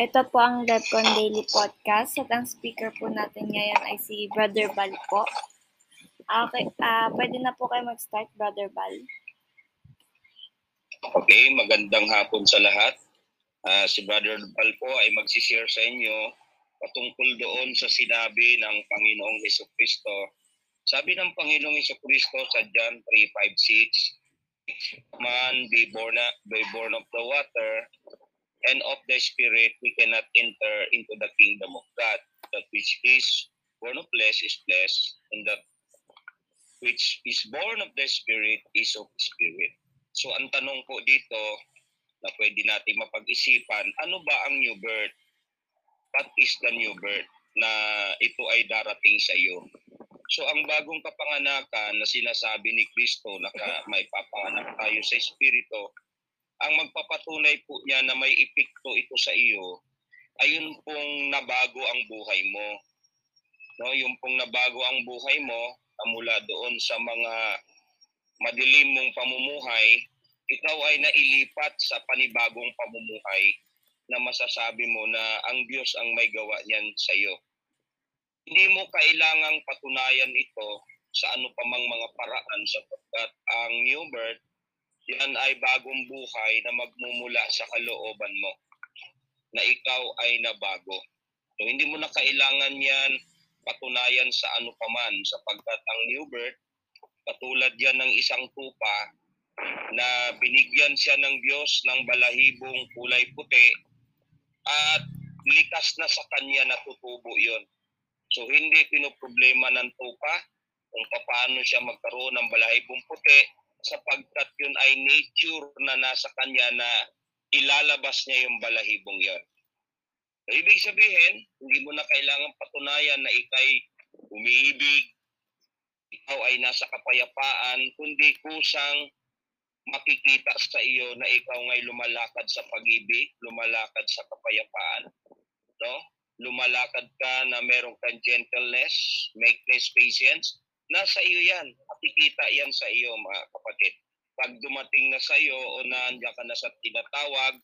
Ito po ang DevCon Daily Podcast at ang speaker po natin ngayon ay si Brother Bal po. Ah, Okay, ah pwede na po kayo mag-start, Brother Bal. Okay, magandang hapon sa lahat. Ah, si Brother Bal po ay magsishare sa inyo patungkol doon sa sinabi ng Panginoong Heso Kristo. Sabi ng Panginoong Heso Kristo sa John 3.5.6, Man be born, be born of the water and of the Spirit, we cannot enter into the kingdom of God. That which is born of flesh is flesh, and that which is born of the Spirit is of Spirit. So ang tanong po dito na pwede natin mapag-isipan, ano ba ang new birth? What is the new birth na ito ay darating sa iyo? So ang bagong kapanganakan na sinasabi ni Kristo na ka, may papanganak tayo sa Espiritu, ang magpapatunay po niya na may epekto ito sa iyo, ayun pong nabago ang buhay mo. No, yung pong nabago ang buhay mo mula doon sa mga madilim mong pamumuhay, ikaw ay nailipat sa panibagong pamumuhay na masasabi mo na ang Diyos ang may gawa niyan sa iyo. Hindi mo kailangang patunayan ito sa ano pa mang mga paraan sapagkat ang new birth, yan ay bagong buhay na magmumula sa kalooban mo na ikaw ay nabago. So, hindi mo na kailangan yan patunayan sa ano paman sapagkat ang new birth katulad yan ng isang tupa na binigyan siya ng Diyos ng balahibong kulay puti at likas na sa kanya natutubo yon. So hindi pinoproblema ng tupa kung paano siya magkaroon ng balahibong puti sapagkat yun ay nature na nasa kanya na ilalabas niya yung balahibong yon. So, ibig sabihin, hindi mo na kailangan patunayan na ikay umiibig, ikaw ay nasa kapayapaan, kundi kusang makikita sa iyo na ikaw ngay lumalakad sa pag-ibig, lumalakad sa kapayapaan. No? Lumalakad ka na meron kang gentleness, meekness, patience. Nasa iyo yan. Makikita yan sa iyo mga kapatid. Pag dumating na sa iyo o nandiyan ka na sa tinatawag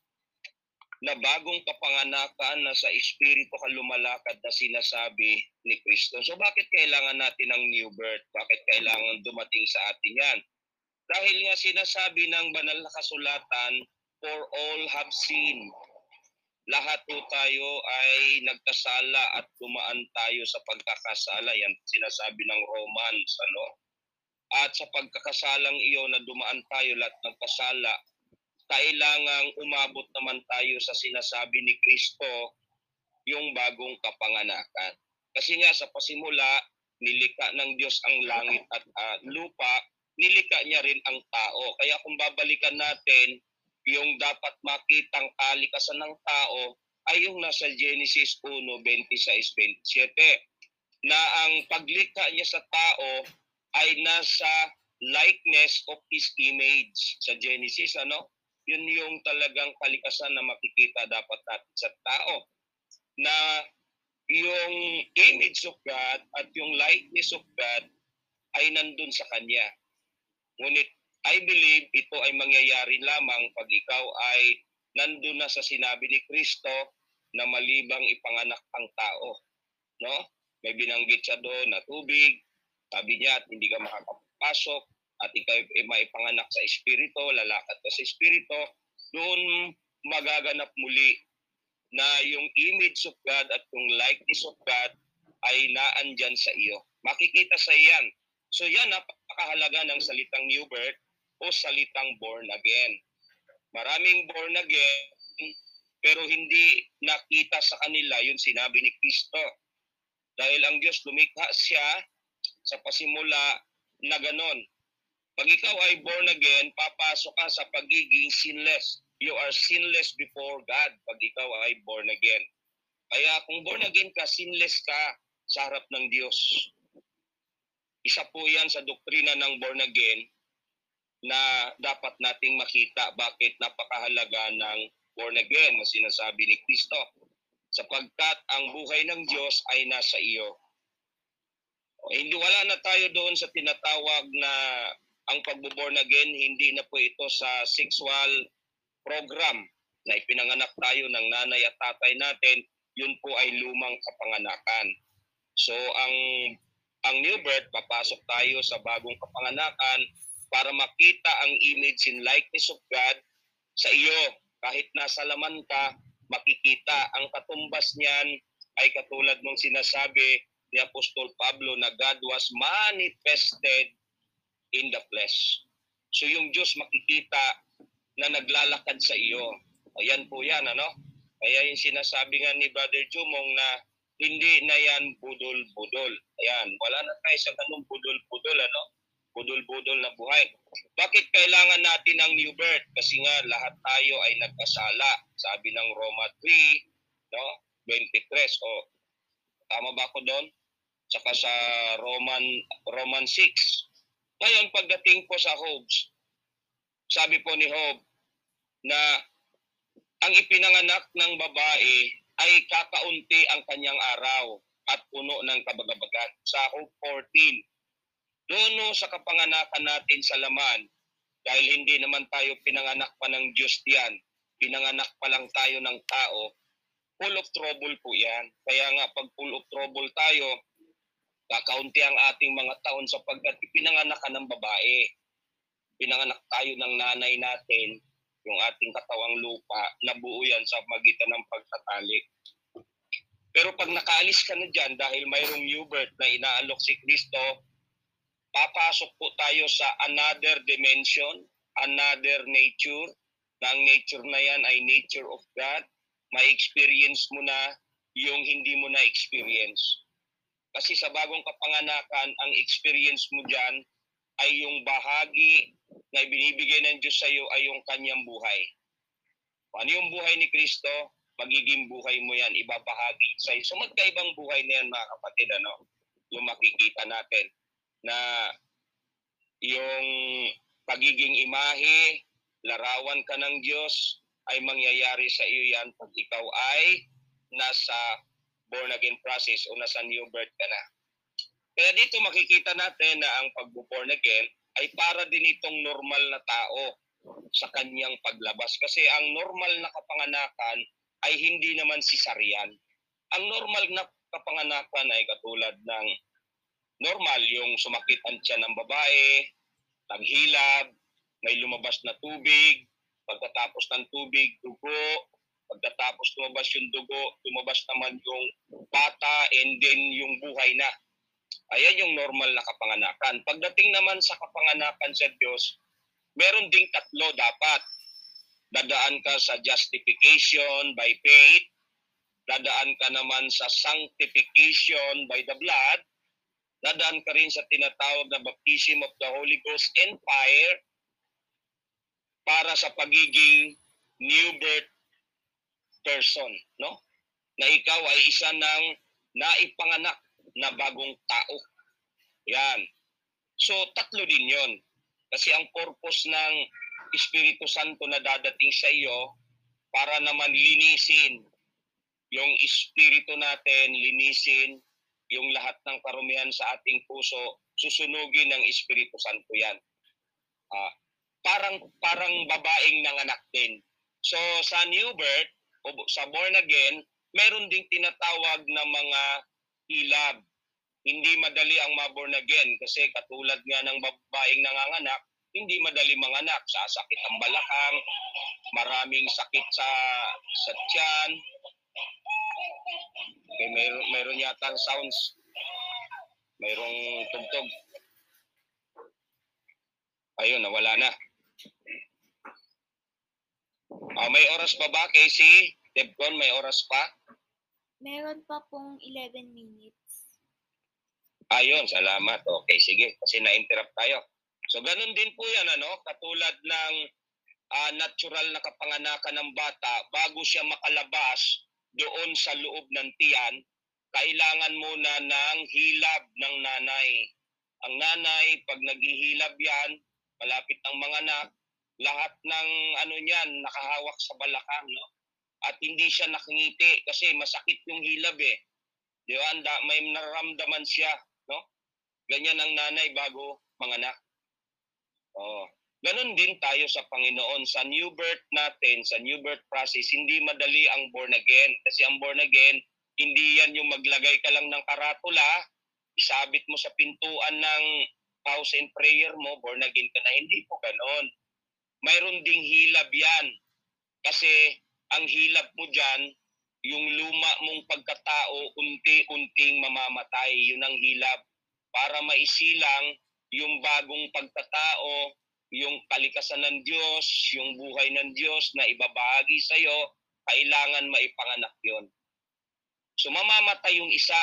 na bagong kapanganakan na sa espiritu ka lumalakad na sinasabi ni Kristo. So bakit kailangan natin ng new birth? Bakit kailangan dumating sa atin yan? Dahil nga sinasabi ng banal na kasulatan, for all have sinned. Lahat po tayo ay nagkasala at dumaan tayo sa pagkakasala. Yan sinasabi ng Romans. Ano? At sa pagkakasalang iyon na dumaan tayo lahat ng kasala, kailangang umabot naman tayo sa sinasabi ni Kristo, yung bagong kapanganakan. Kasi nga sa pasimula, nilikha ng Diyos ang langit at uh, lupa, nilikha niya rin ang tao. Kaya kung babalikan natin, yung dapat makitang kalikasan ng tao ay yung nasa Genesis 1, 26, 27 na ang paglikha niya sa tao ay nasa likeness of His image sa Genesis. Ano? Yun yung talagang kalikasan na makikita dapat natin sa tao. Na yung image of God at yung likeness of God ay nandun sa Kanya. Ngunit I believe ito ay mangyayari lamang pag ikaw ay nandun na sa sinabi ni Kristo na malibang ipanganak ang tao. No? May binanggit siya doon na tubig, sabi niya at hindi ka makakapasok at ikaw ay maipanganak sa espiritu, lalakad ka sa espiritu, doon magaganap muli na yung image of God at yung likeness of God ay naandyan sa iyo. Makikita sa iyan. So yan, napakahalaga ng salitang new birth o salitang born again. Maraming born again, pero hindi nakita sa kanila yung sinabi ni Kristo. Dahil ang Diyos lumikha siya sa pasimula na ganon. Pag ikaw ay born again, papasok ka sa pagiging sinless. You are sinless before God pag ikaw ay born again. Kaya kung born again ka, sinless ka sa harap ng Diyos. Isa po yan sa doktrina ng born again na dapat nating makita bakit napakahalaga ng born again na sinasabi ni Kristo. Sapagkat ang buhay ng Diyos ay nasa iyo. Hindi wala na tayo doon sa tinatawag na ang pagbo-born again, hindi na po ito sa sexual program na ipinanganak tayo ng nanay at tatay natin, yun po ay lumang kapanganakan. So ang ang new birth, papasok tayo sa bagong kapanganakan para makita ang image and likeness of God sa iyo. Kahit nasa laman ka, makikita ang katumbas niyan ay katulad ng sinasabi ni Apostol Pablo na God was manifested in the flesh. So yung Diyos makikita na naglalakad sa iyo. Ayan po yan, ano? Kaya yung sinasabi nga ni Brother Jumong na hindi na yan budol-budol. Ayan, wala na tayo sa ganung budol-budol, ano? Budol-budol na buhay. Bakit kailangan natin ng new birth? Kasi nga lahat tayo ay nagkasala. Sabi ng Roma 3, no? 23. O, tama ba ako doon? Saka sa Roman Roman 6. Ngayon, pagdating po sa Hobbes, sabi po ni Hobbes na ang ipinanganak ng babae ay kakaunti ang kanyang araw at puno ng kabagabagan. Sa Hope 14, doon sa kapanganakan natin sa laman, dahil hindi naman tayo pinanganak pa ng Diyos diyan, pinanganak pa lang tayo ng tao, full of trouble po yan. Kaya nga pag full of trouble tayo, kakaunti ang ating mga taon sapagkat pinanganak ka ng babae. Pinanganak tayo ng nanay natin, yung ating katawang lupa, nabuo yan sa magitan ng pagtatali. Pero pag nakaalis ka na dyan dahil mayroong new birth na inaalok si Kristo, papasok po tayo sa another dimension, another nature, na ang nature na yan ay nature of God. May experience mo na yung hindi mo na experience. Kasi sa bagong kapanganakan, ang experience mo dyan ay yung bahagi na ibinibigay ng Diyos sa iyo ay yung kanyang buhay. Ano yung buhay ni Kristo? Magiging buhay mo yan, ibabahagi sa iyo. So magkaibang buhay na yan mga kapatid, ano? Yung makikita natin na yung pagiging imahe, larawan ka ng Diyos, ay mangyayari sa iyo yan pag ikaw ay nasa born again process o nasa new birth ka na. Kaya dito makikita natin na ang pag-born again ay para din itong normal na tao sa kanyang paglabas. Kasi ang normal na kapanganakan ay hindi naman sisarian. Ang normal na kapanganakan ay katulad ng normal yung sumakit ang tiyan ng babae, naghilab, may lumabas na tubig, pagkatapos ng tubig, dugo, pagkatapos lumabas yung dugo, lumabas naman yung bata, and then yung buhay na. Ayan yung normal na kapanganakan. Pagdating naman sa kapanganakan sa Diyos, meron ding tatlo dapat. Dadaan ka sa justification by faith, dadaan ka naman sa sanctification by the blood, dadaan ka rin sa tinatawag na baptism of the Holy Ghost and fire para sa pagiging new birth person, no? Na ikaw ay isa ng naipanganak na bagong tao. Yan. So, tatlo din yon. Kasi ang purpose ng Espiritu Santo na dadating sa iyo para naman linisin yung espiritu natin, linisin yung lahat ng karumihan sa ating puso, susunugin ng Espiritu Santo yan. Ah, parang parang babaeng nanganak din. So sa new birth o sa born again, meron ding tinatawag na mga hilab. Hindi madali ang ma-born again kasi katulad nga ng babaeng nanganganak, hindi madali manganak. Sasakit ang balakang, maraming sakit sa sa tiyan. Okay, mayroon, mayroon yata sounds. Mayroong tugtog. Ayun, nawala na. Ah, may oras pa ba, Casey? Debcon, may oras pa? Meron pa pong 11 minutes. Ayun, salamat. Okay, sige. Kasi na-interrupt tayo. So, ganun din po yan, ano? Katulad ng ah, natural na kapanganakan ng bata, bago siya makalabas doon sa loob ng tiyan, kailangan muna ng hilab ng nanay. Ang nanay, pag naghihilab yan, malapit ang mga anak, lahat ng ano niyan, nakahawak sa balakang, no? At hindi siya nakangiti kasi masakit yung hilab eh. Di ba? May nararamdaman siya, no? Ganyan ang nanay bago manganak. Oh. Ganon din tayo sa Panginoon. Sa new birth natin, sa new birth process, hindi madali ang born again. Kasi ang born again, hindi yan yung maglagay ka lang ng karatula, isabit mo sa pintuan ng house and prayer mo, born again ka na. Hindi po ganon. Mayroon ding hilab yan. Kasi ang hilab mo dyan, yung luma mong pagkatao, unti-unting mamamatay. Yun ang hilab. Para maisilang yung bagong pagkatao, yung kalikasan ng Diyos, yung buhay ng Diyos na ibabahagi sa iyo, kailangan maipanganak yon. So mamamatay yung isa.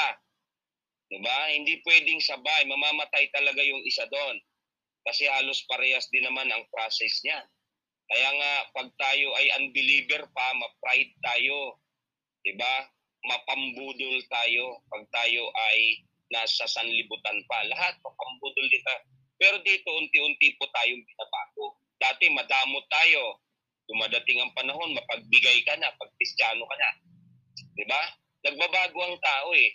Diba? Hindi pwedeng sabay. Mamamatay talaga yung isa doon. Kasi halos parehas din naman ang process niya. Kaya nga, pag tayo ay unbeliever pa, ma-pride tayo. Diba? Mapambudol tayo pag tayo ay nasa sanlibutan pa. Lahat, mapambudol dito. Pero dito, unti-unti po tayong binabago. Dati, madamot tayo. Dumadating ang panahon, mapagbigay ka na, pag kristyano ka na. Diba? Nagbabago ang tao eh.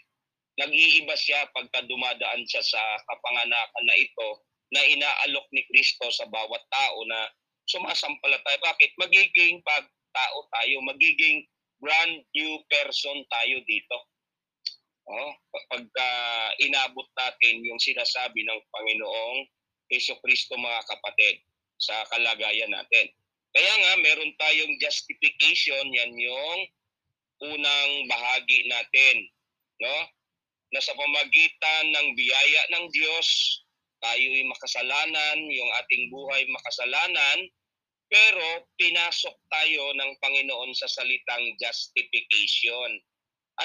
Nag-iiba siya pagka dumadaan siya sa kapanganakan na ito na inaalok ni Kristo sa bawat tao na sumasampalataya. Bakit? Magiging pagtao tayo, magiging brand new person tayo dito. Oh, pagka inabot natin yung sinasabi ng Panginoong Heso Kristo mga kapatid sa kalagayan natin. Kaya nga meron tayong justification, yan yung unang bahagi natin, no? Na sa pamagitan ng biyaya ng Diyos, tayo ay makasalanan, yung ating buhay makasalanan, pero pinasok tayo ng Panginoon sa salitang justification.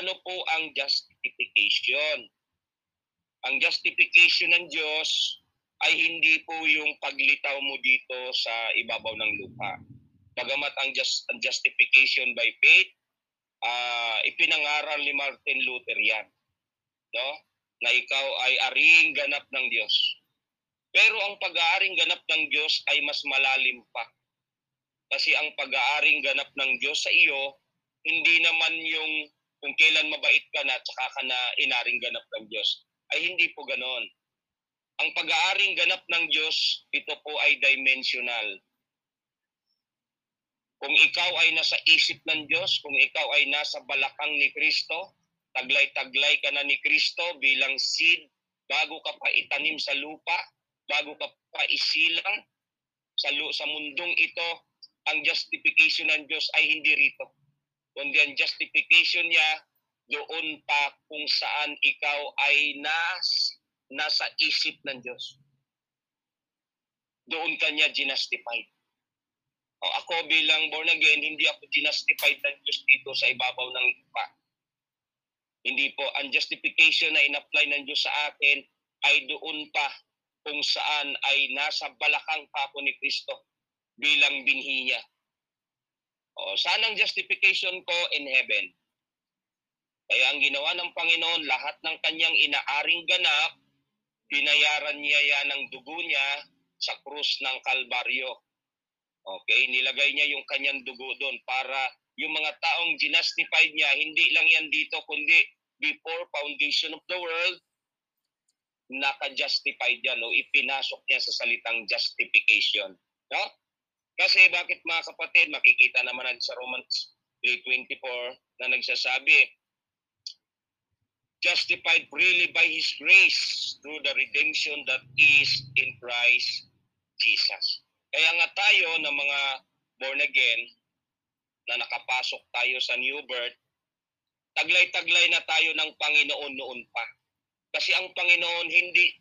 Ano po ang justification? Ang justification ng Diyos ay hindi po yung paglitaw mo dito sa ibabaw ng lupa. Bagamat ang, just, justification by faith, uh, ipinangaral ni Martin Luther yan. No? Na ikaw ay aring ganap ng Diyos. Pero ang pag-aaring ganap ng Diyos ay mas malalim pa. Kasi ang pag-aaring ganap ng Diyos sa iyo, hindi naman yung kung kailan mabait ka na at saka ka na inaring ganap ng Diyos. Ay hindi po ganon. Ang pag-aaring ganap ng Diyos, ito po ay dimensional. Kung ikaw ay nasa isip ng Diyos, kung ikaw ay nasa balakang ni Kristo, taglay-taglay ka na ni Kristo bilang seed bago ka pa itanim sa lupa, bago ka pa isilang sa, sa mundong ito, ang justification ng Diyos ay hindi rito. Kundi ang justification niya doon pa kung saan ikaw ay nas, nasa isip ng Diyos. Doon kanya ginastified. O ako bilang born again, hindi ako justified ng Diyos dito sa ibabaw ng lupa. Hindi po, ang justification na in-apply ng Diyos sa akin ay doon pa kung saan ay nasa balakang pa ako ni Kristo bilang binhi niya. O, saan ang justification ko in heaven? Kaya ang ginawa ng Panginoon, lahat ng kanyang inaaring ganap, binayaran niya yan ng dugo niya sa krus ng Kalbaryo. Okay, nilagay niya yung kanyang dugo doon para yung mga taong ginastified niya, hindi lang yan dito, kundi before foundation of the world, naka-justified yan o ipinasok niya sa salitang justification. No? Kasi bakit mga kapatid, makikita naman sa Romans 3.24 na nagsasabi, justified freely by His grace through the redemption that is in Christ Jesus. Kaya nga tayo na mga born again, na nakapasok tayo sa new birth, taglay-taglay na tayo ng Panginoon noon pa. Kasi ang Panginoon hindi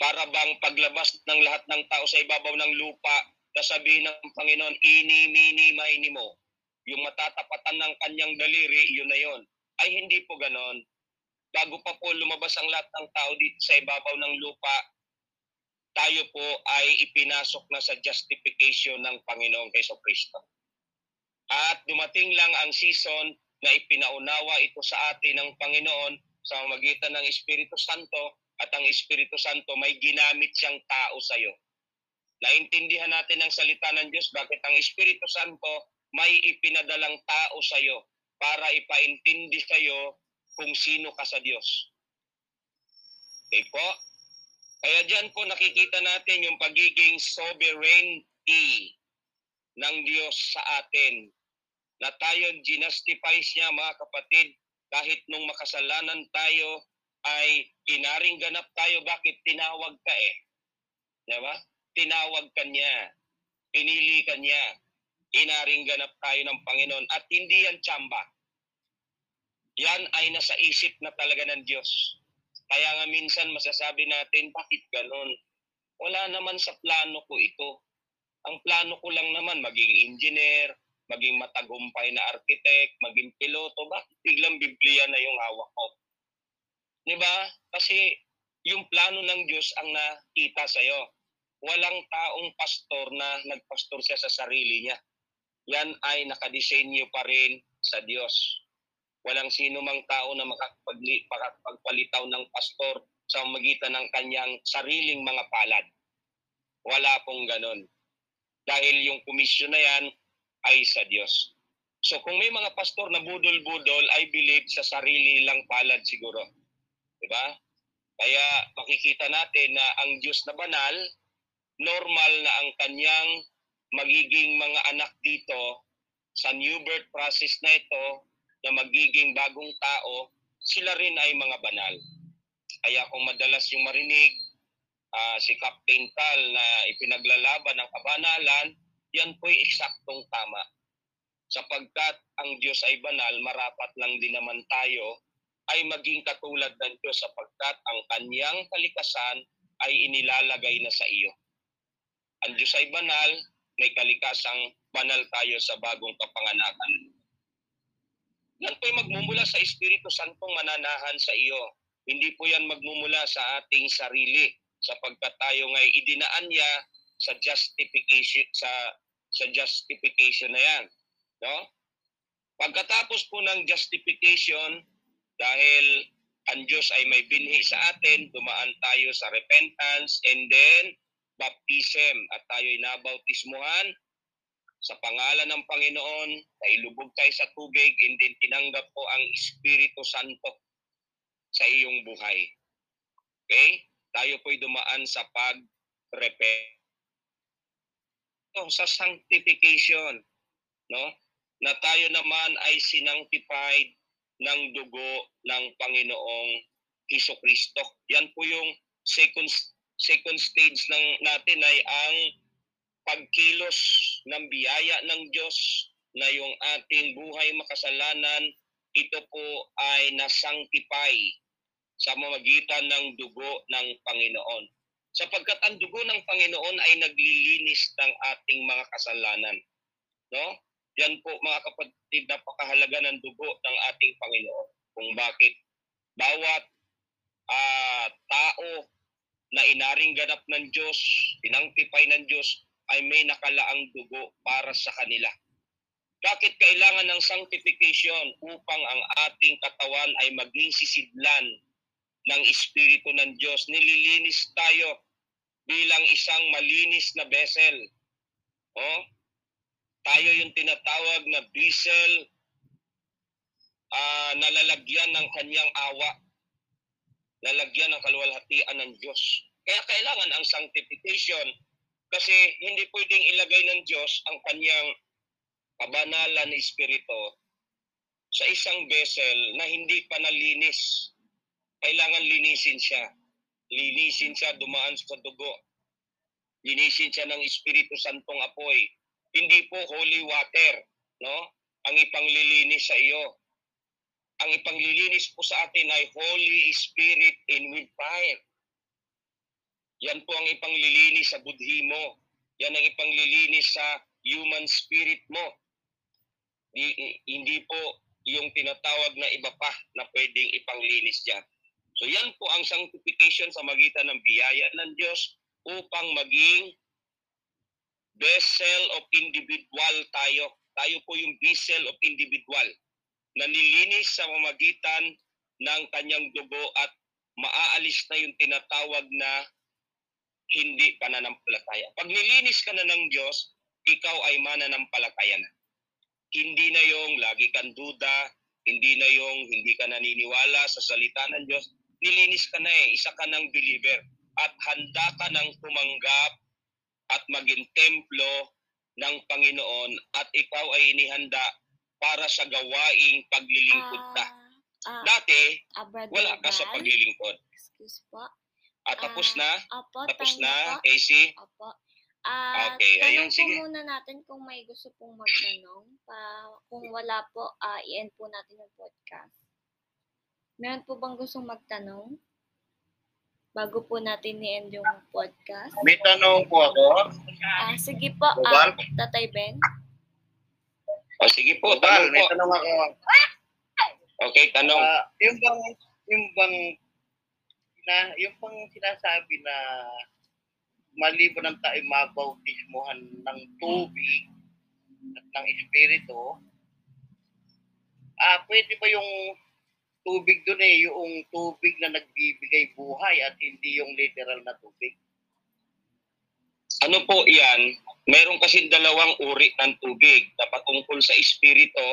para bang paglabas ng lahat ng tao sa ibabaw ng lupa, sasabihin ng Panginoon, ini, mini, maini mo. Yung matatapatan ng kanyang daliri, yun na yun. Ay hindi po ganon. Bago pa po lumabas ang lahat ng tao dito sa ibabaw ng lupa, tayo po ay ipinasok na sa justification ng Panginoong Keso Kristo. At dumating lang ang season na ipinaunawa ito sa atin ng Panginoon sa magitan ng Espiritu Santo at ang Espiritu Santo may ginamit siyang tao sa iyo. Naintindihan natin ang salita ng Diyos bakit ang Espiritu Santo may ipinadalang tao sa iyo para ipaintindi sa iyo kung sino ka sa Diyos. Okay po? Kaya dyan po nakikita natin yung pagiging sovereignty ng Diyos sa atin. Na tayo ginastifies niya mga kapatid kahit nung makasalanan tayo ay inaring ganap tayo. Bakit tinawag ka eh? Diba? Tinawag ka niya. Pinili ka niya. Inaring ganap tayo ng Panginoon. At hindi yan tsamba. Yan ay nasa isip na talaga ng Diyos. Kaya nga minsan masasabi natin, bakit ganun? Wala naman sa plano ko ito. Ang plano ko lang naman maging engineer, maging matagumpay na architect, maging piloto. Bakit biglang Biblia na yung hawak ko? Di ba? Kasi yung plano ng Diyos ang nakita sa'yo. Walang taong pastor na nagpastor siya sa sarili niya. Yan ay nakadesenyo pa rin sa Diyos. Walang sino mang tao na makakapagli, makakapagpalitaw ng pastor sa magitan ng kanyang sariling mga palad. Wala pong ganon. Dahil yung komisyon na yan ay sa Diyos. So kung may mga pastor na budol-budol, I believe sa sarili lang palad siguro. Diba? Kaya makikita natin na ang Diyos na banal, normal na ang kanyang magiging mga anak dito sa new birth process na ito na magiging bagong tao, sila rin ay mga banal. Kaya kung madalas yung marinig uh, si Captain Tal na ipinaglalaban ng kabanalan, yan po'y eksaktong tama. Sapagkat ang Diyos ay banal, marapat lang din naman tayo ay maging katulad ng Diyos sapagkat ang kanyang kalikasan ay inilalagay na sa iyo. Ang Diyos ay banal, may kalikasang banal tayo sa bagong kapanganakan. Yan po'y magmumula sa Espiritu Santong mananahan sa iyo. Hindi po yan magmumula sa ating sarili sapagkat tayo ngay idinaan niya sa justification sa sa justification na yan, no? Pagkatapos po ng justification dahil ang Diyos ay may binhi sa atin, dumaan tayo sa repentance and then baptism at tayo ay nabautismuhan sa pangalan ng Panginoon, nailubog tayo sa tubig, and then tinanggap po ang Espiritu Santo sa iyong buhay. Okay? Tayo po'y dumaan sa pag-repent. So, sa sanctification, no? Na tayo naman ay sinangtified ng dugo ng Panginoong Heso Kristo. Yan po yung second second stage ng natin ay ang pagkilos ng biyaya ng Diyos na yung ating buhay makasalanan, ito po ay nasanctify sa mamagitan ng dugo ng Panginoon. Sapagkat ang dugo ng Panginoon ay naglilinis ng ating mga kasalanan. No? Yan po mga kapatid, napakahalaga ng dugo ng ating Panginoon. Kung bakit bawat uh, tao na inaring ganap ng Diyos, tinangtipay ng Diyos, ay may nakalaang dugo para sa kanila. Bakit kailangan ng sanctification upang ang ating katawan ay maging sisidlan ng Espiritu ng Diyos? Nililinis tayo bilang isang malinis na vessel. Oh, tayo yung tinatawag na vessel uh, na lalagyan ng kanyang awa, lalagyan ng kaluwalhatian ng Diyos. Kaya kailangan ang sanctification kasi hindi pwedeng ilagay ng Diyos ang kanyang kabanalan na espiritu sa isang vessel na hindi pa nalinis. Kailangan linisin siya. Linisin siya, dumaan sa dugo. Linisin siya ng Espiritu Santong apoy. Hindi po holy water, no? Ang ipanglilinis sa iyo. Ang ipanglilinis po sa atin ay Holy Spirit in with fire. Yan po ang ipanglilinis sa budhi mo. Yan ang ipanglilinis sa human spirit mo. Di, hindi po yung tinatawag na iba pa na pwedeng ipanglinis dyan. So yan po ang sanctification sa magitan ng biyaya ng Diyos upang maging vessel of individual tayo. Tayo po yung vessel of individual na nilinis sa mamagitan ng kanyang dugo at maaalis na yung tinatawag na hindi pananampalataya. Pag nilinis ka na ng Diyos, ikaw ay mananampalataya na. Hindi na yung lagi kang duda, hindi na yung hindi ka naniniwala sa salita ng Diyos. Nilinis ka na eh, isa ka ng believer. at handa ka ng tumanggap at maging templo ng Panginoon at ikaw ay inihanda para sa gawaing paglilingkod ka. Ah, Dati, ah, Brother wala ka sa paglilingkod. Excuse po. At tapos Ah, na? Opo, Tapos na, po. AC? Opo. Ah, Okay, ayun, tanong sige. po muna natin kung may gusto pong magtanong. Pa, kung wala po, ah, i-end po natin yung podcast. Meron po bang gustong magtanong? Bago po natin i-end yung podcast. May tanong po ako. Ah, sige po, ah, Tatay Ben. O sige po, tanong may po. tanong ako. Okay, tanong. Ah, yung bang, yung bang, na, yung bang sinasabi na maliban ng tayo mabautismohan ng tubig at ng espiritu, ah, pwede ba yung tubig doon eh, yung tubig na nagbibigay buhay at hindi yung literal na tubig? Ano po yan? Meron kasi dalawang uri ng tubig na patungkol sa espiritu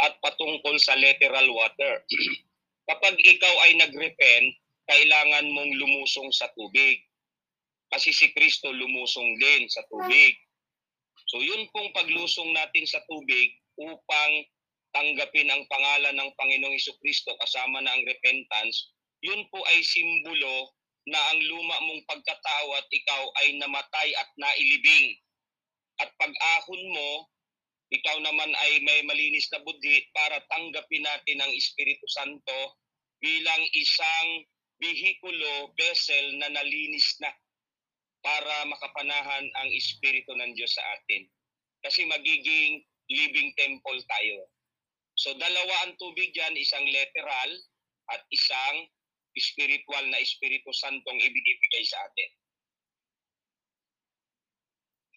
at patungkol sa literal water. Kapag ikaw ay nag-repent, kailangan mong lumusong sa tubig. Kasi si Kristo lumusong din sa tubig. So yun pong paglusong natin sa tubig upang tanggapin ang pangalan ng Panginoong Iso Kristo kasama na ang repentance, yun po ay simbolo na ang luma mong pagkatao at ikaw ay namatay at nailibing. At pag-ahon mo, ikaw naman ay may malinis na budhi para tanggapin natin ang Espiritu Santo bilang isang bihikulo, vessel na nalinis na para makapanahan ang Espiritu ng Diyos sa atin. Kasi magiging living temple tayo. So dalawa ang tubig dyan, isang literal at isang spiritual na Espiritu Santong ibinibigay sa atin.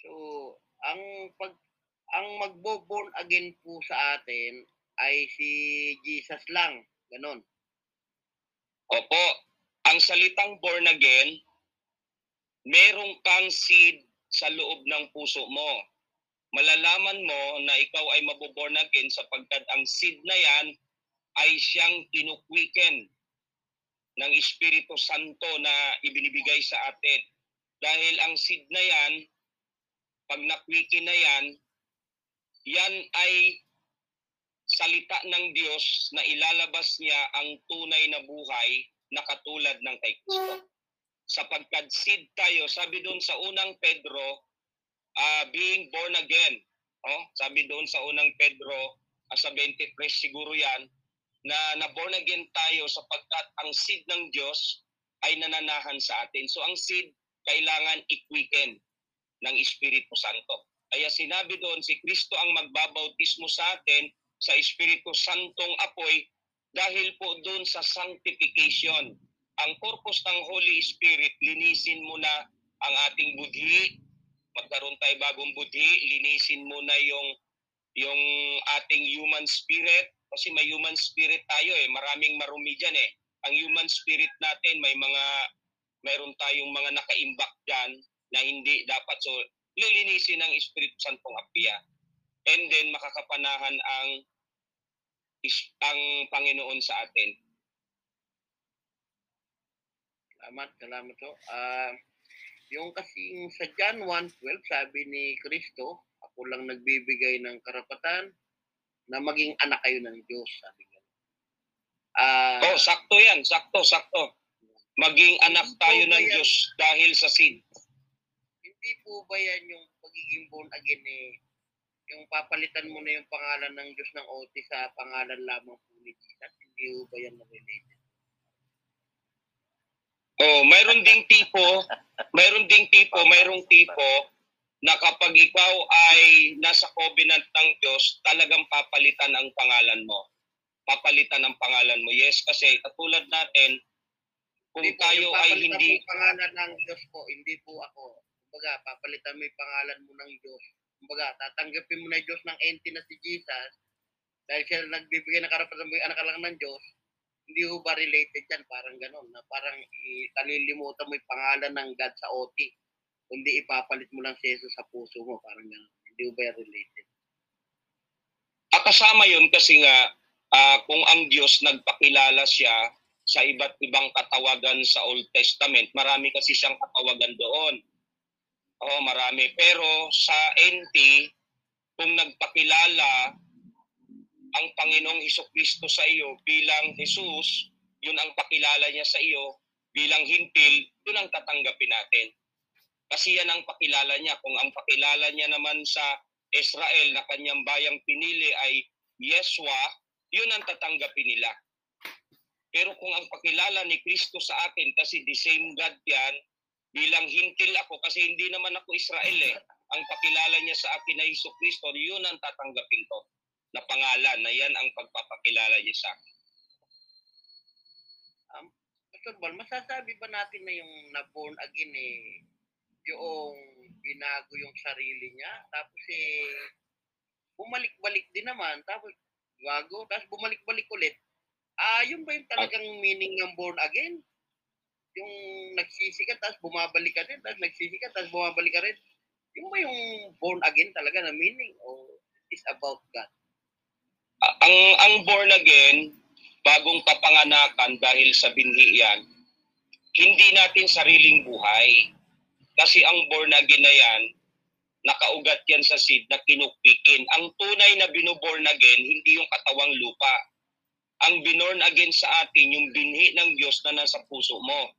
So, ang pag ang magbo-born again po sa atin ay si Jesus lang. Ganon. Opo, ang salitang born again, merong kang seed sa loob ng puso mo. Malalaman mo na ikaw ay maboborn again sapagkat ang seed na yan ay siyang kinukwiken ng Espiritu Santo na ibinibigay sa atin. Dahil ang seed na yan, pag nakwikin na yan, yan ay salita ng Diyos na ilalabas niya ang tunay na buhay na katulad ng kay Kristo. Sapagkat seed tayo, sabi doon sa unang Pedro, ah, being born again. Oh, sabi doon sa unang Pedro, ah, sa 23 siguro yan, na na-born again tayo sapagkat ang seed ng Diyos ay nananahan sa atin. So ang seed, kailangan ikwiken ng Espiritu Santo. Kaya sinabi doon, si Kristo ang magbabautismo sa atin sa Espiritu Santong apoy dahil po doon sa sanctification. Ang purpose ng Holy Spirit, linisin mo na ang ating budhi, magkaroon tayo bagong budhi, linisin mo na yung, yung ating human spirit, kasi may human spirit tayo eh, maraming marumi dyan eh. Ang human spirit natin, may mga, mayroon tayong mga nakaimbak dyan na hindi dapat. So, lilinisin ng Espiritu Santong Apia. And then, makakapanahan ang ang Panginoon sa atin. Salamat, salamat po. Ah, yung kasing sa John 1.12, sabi ni Kristo, ako lang nagbibigay ng karapatan na maging anak kayo ng Diyos. Sabi niya. Ah, Oh, sakto yan. Sakto, sakto. Maging anak tayo ng Diyos dahil sa seed. Hindi po ba yan yung pagiging born again eh, yung papalitan mo na yung pangalan ng Diyos ng OT sa pangalan lamang po ni Jesus? Hindi po ba yan related? Oh, mayroon ding tipo, mayroon ding tipo, mayroong tipo na kapag ikaw ay nasa covenant ng Diyos, talagang papalitan ang pangalan mo. Papalitan ang pangalan mo. Yes, kasi katulad natin, kung Hindi tayo ay hindi pangalan ng Diyos po, hindi po ako. Kumbaga, papalitan mo yung pangalan mo ng Diyos. Kumbaga, tatanggapin mo na yung Diyos ng entity na si Jesus dahil siya nagbibigay ng karapatan mo yung anak lang ng Diyos, hindi ko ba related yan? Parang ganon, na parang i- kalilimutan mo yung pangalan ng God sa OT. Kundi ipapalit mo lang si Jesus sa puso mo, parang ganon. Hindi ko ba related? Ah, kasama yun kasi nga, ah, kung ang Diyos nagpakilala siya sa iba't ibang katawagan sa Old Testament. Marami kasi siyang katawagan doon. Oo, marami. Pero sa NT, kung nagpakilala ang Panginoong Heso Kristo sa iyo bilang Jesus, yun ang pakilala niya sa iyo bilang hintil, yun ang tatanggapin natin. Kasi yan ang pakilala niya. Kung ang pakilala niya naman sa Israel na kanyang bayang pinili ay Yeshua, yun ang tatanggapin nila. Pero kung ang pakilala ni Kristo sa akin, kasi the same God yan, bilang hintil ako, kasi hindi naman ako Israel eh. Ang pakilala niya sa akin ay Iso Kristo, yun ang tatanggapin ko na pangalan, na yan ang pagpapakilala niya sa akin. Pastor Bal, masasabi ba natin na yung na-born again eh, yung binago yung sarili niya, tapos eh, bumalik-balik din naman, tapos bago, tapos bumalik-balik ulit. Ah, yun ba yung talagang meaning ng born again? Yung nagsisi ka, tapos bumabalik ka rin, tapos nagsisi ka, tapos bumabalik ka rin. Yung ba yung born again talaga na meaning? O is about God? Ang ang born again, bagong kapanganakan dahil sa binhi yan, hindi natin sariling buhay. Kasi ang born again na yan, nakaugat yan sa seed na kinukpikin. Ang tunay na binoborn again, hindi yung katawang lupa. Ang binorn again sa atin, yung binhi ng Diyos na nasa puso mo.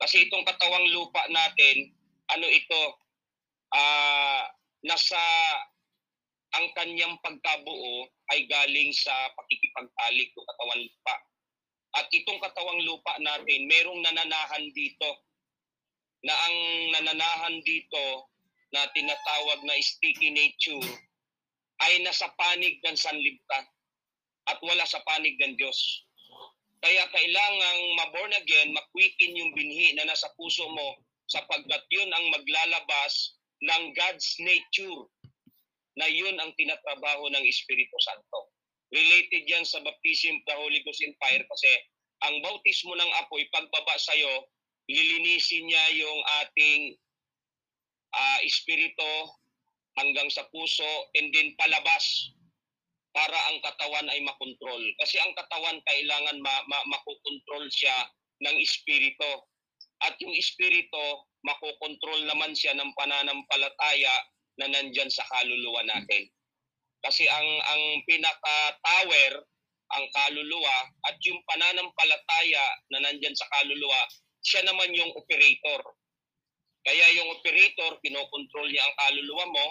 Kasi itong katawang lupa natin, ano ito, ah nasa ang kanyang pagkabuo ay galing sa pakikipagtalik ng katawan lupa. At itong katawang lupa natin, merong nananahan dito na ang nananahan dito na tinatawag na sticky nature ay nasa panig ng sanlibutan at wala sa panig ng Diyos. Kaya kailangang maborn again, makwikin yung binhi na nasa puso mo sapagkat yun ang maglalabas ng God's nature na yun ang tinatrabaho ng Espiritu Santo. Related yan sa baptism of the Holy Ghost in fire kasi ang bautismo ng apoy, pagbaba sa'yo, lilinisin niya yung ating ah, espiritu hanggang sa puso and then palabas para ang katawan ay makontrol. Kasi ang katawan kailangan ma- ma- makokontrol siya ng espiritu. At yung espiritu, makokontrol naman siya ng pananampalataya na nandyan sa kaluluwa natin. Kasi ang ang pinaka-tower, ang kaluluwa, at yung pananampalataya na nandyan sa kaluluwa, siya naman yung operator. Kaya yung operator, kinokontrol niya ang kaluluwa mo,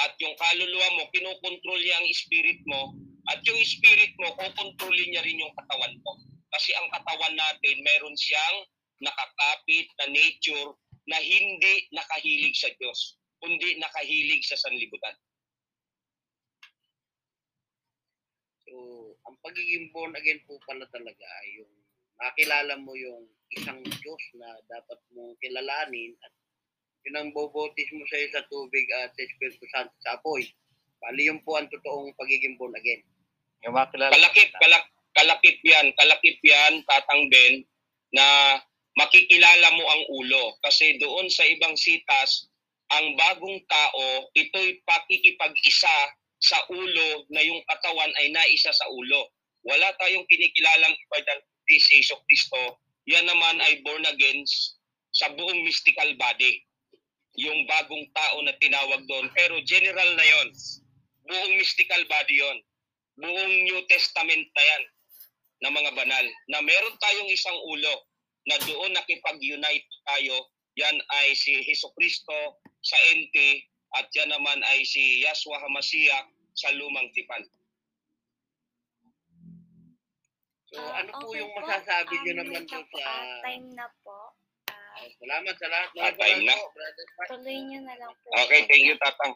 at yung kaluluwa mo, kinokontrol niya ang spirit mo, at yung spirit mo, kukontrolin niya rin yung katawan mo. Kasi ang katawan natin, meron siyang nakakapit na nature na hindi nakahilig sa Diyos, kundi nakahilig sa sanlibutan. So, ang pagiging born again po pala talaga ay yung makilala mo yung isang Diyos na dapat mong kilalanin at yun ang bobotis mo sa sa tubig at sa Espiritu Santo sa apoy. Bali yun po ang totoong pagiging born again. Yung makilala. Kalakip, kalak, kalakip yan, kalakip yan, tatang Ben, na makikilala mo ang ulo. Kasi doon sa ibang sitas, ang bagong tao, ito'y pakikipag-isa sa ulo na yung katawan ay naisa sa ulo. Wala tayong kinikilalang iba dyan si Yeso Cristo. Yan naman ay born again sa buong mystical body. Yung bagong tao na tinawag doon. Pero general na yon Buong mystical body yon Buong New Testament na yan na mga banal. Na meron tayong isang ulo na doon nakipag-unite tayo. Yan ay si Heso Kristo sa NT at yan naman ay si Yahshua HaMashiach sa lumang tipan. So, ano po okay yung masasabi Um, nyo naman wait lang doon po, sa... ah, time na po. Salamat sa lahat. Mga ah, time na. Tuloy nyo na lang po. Okay, thank you, Tatang.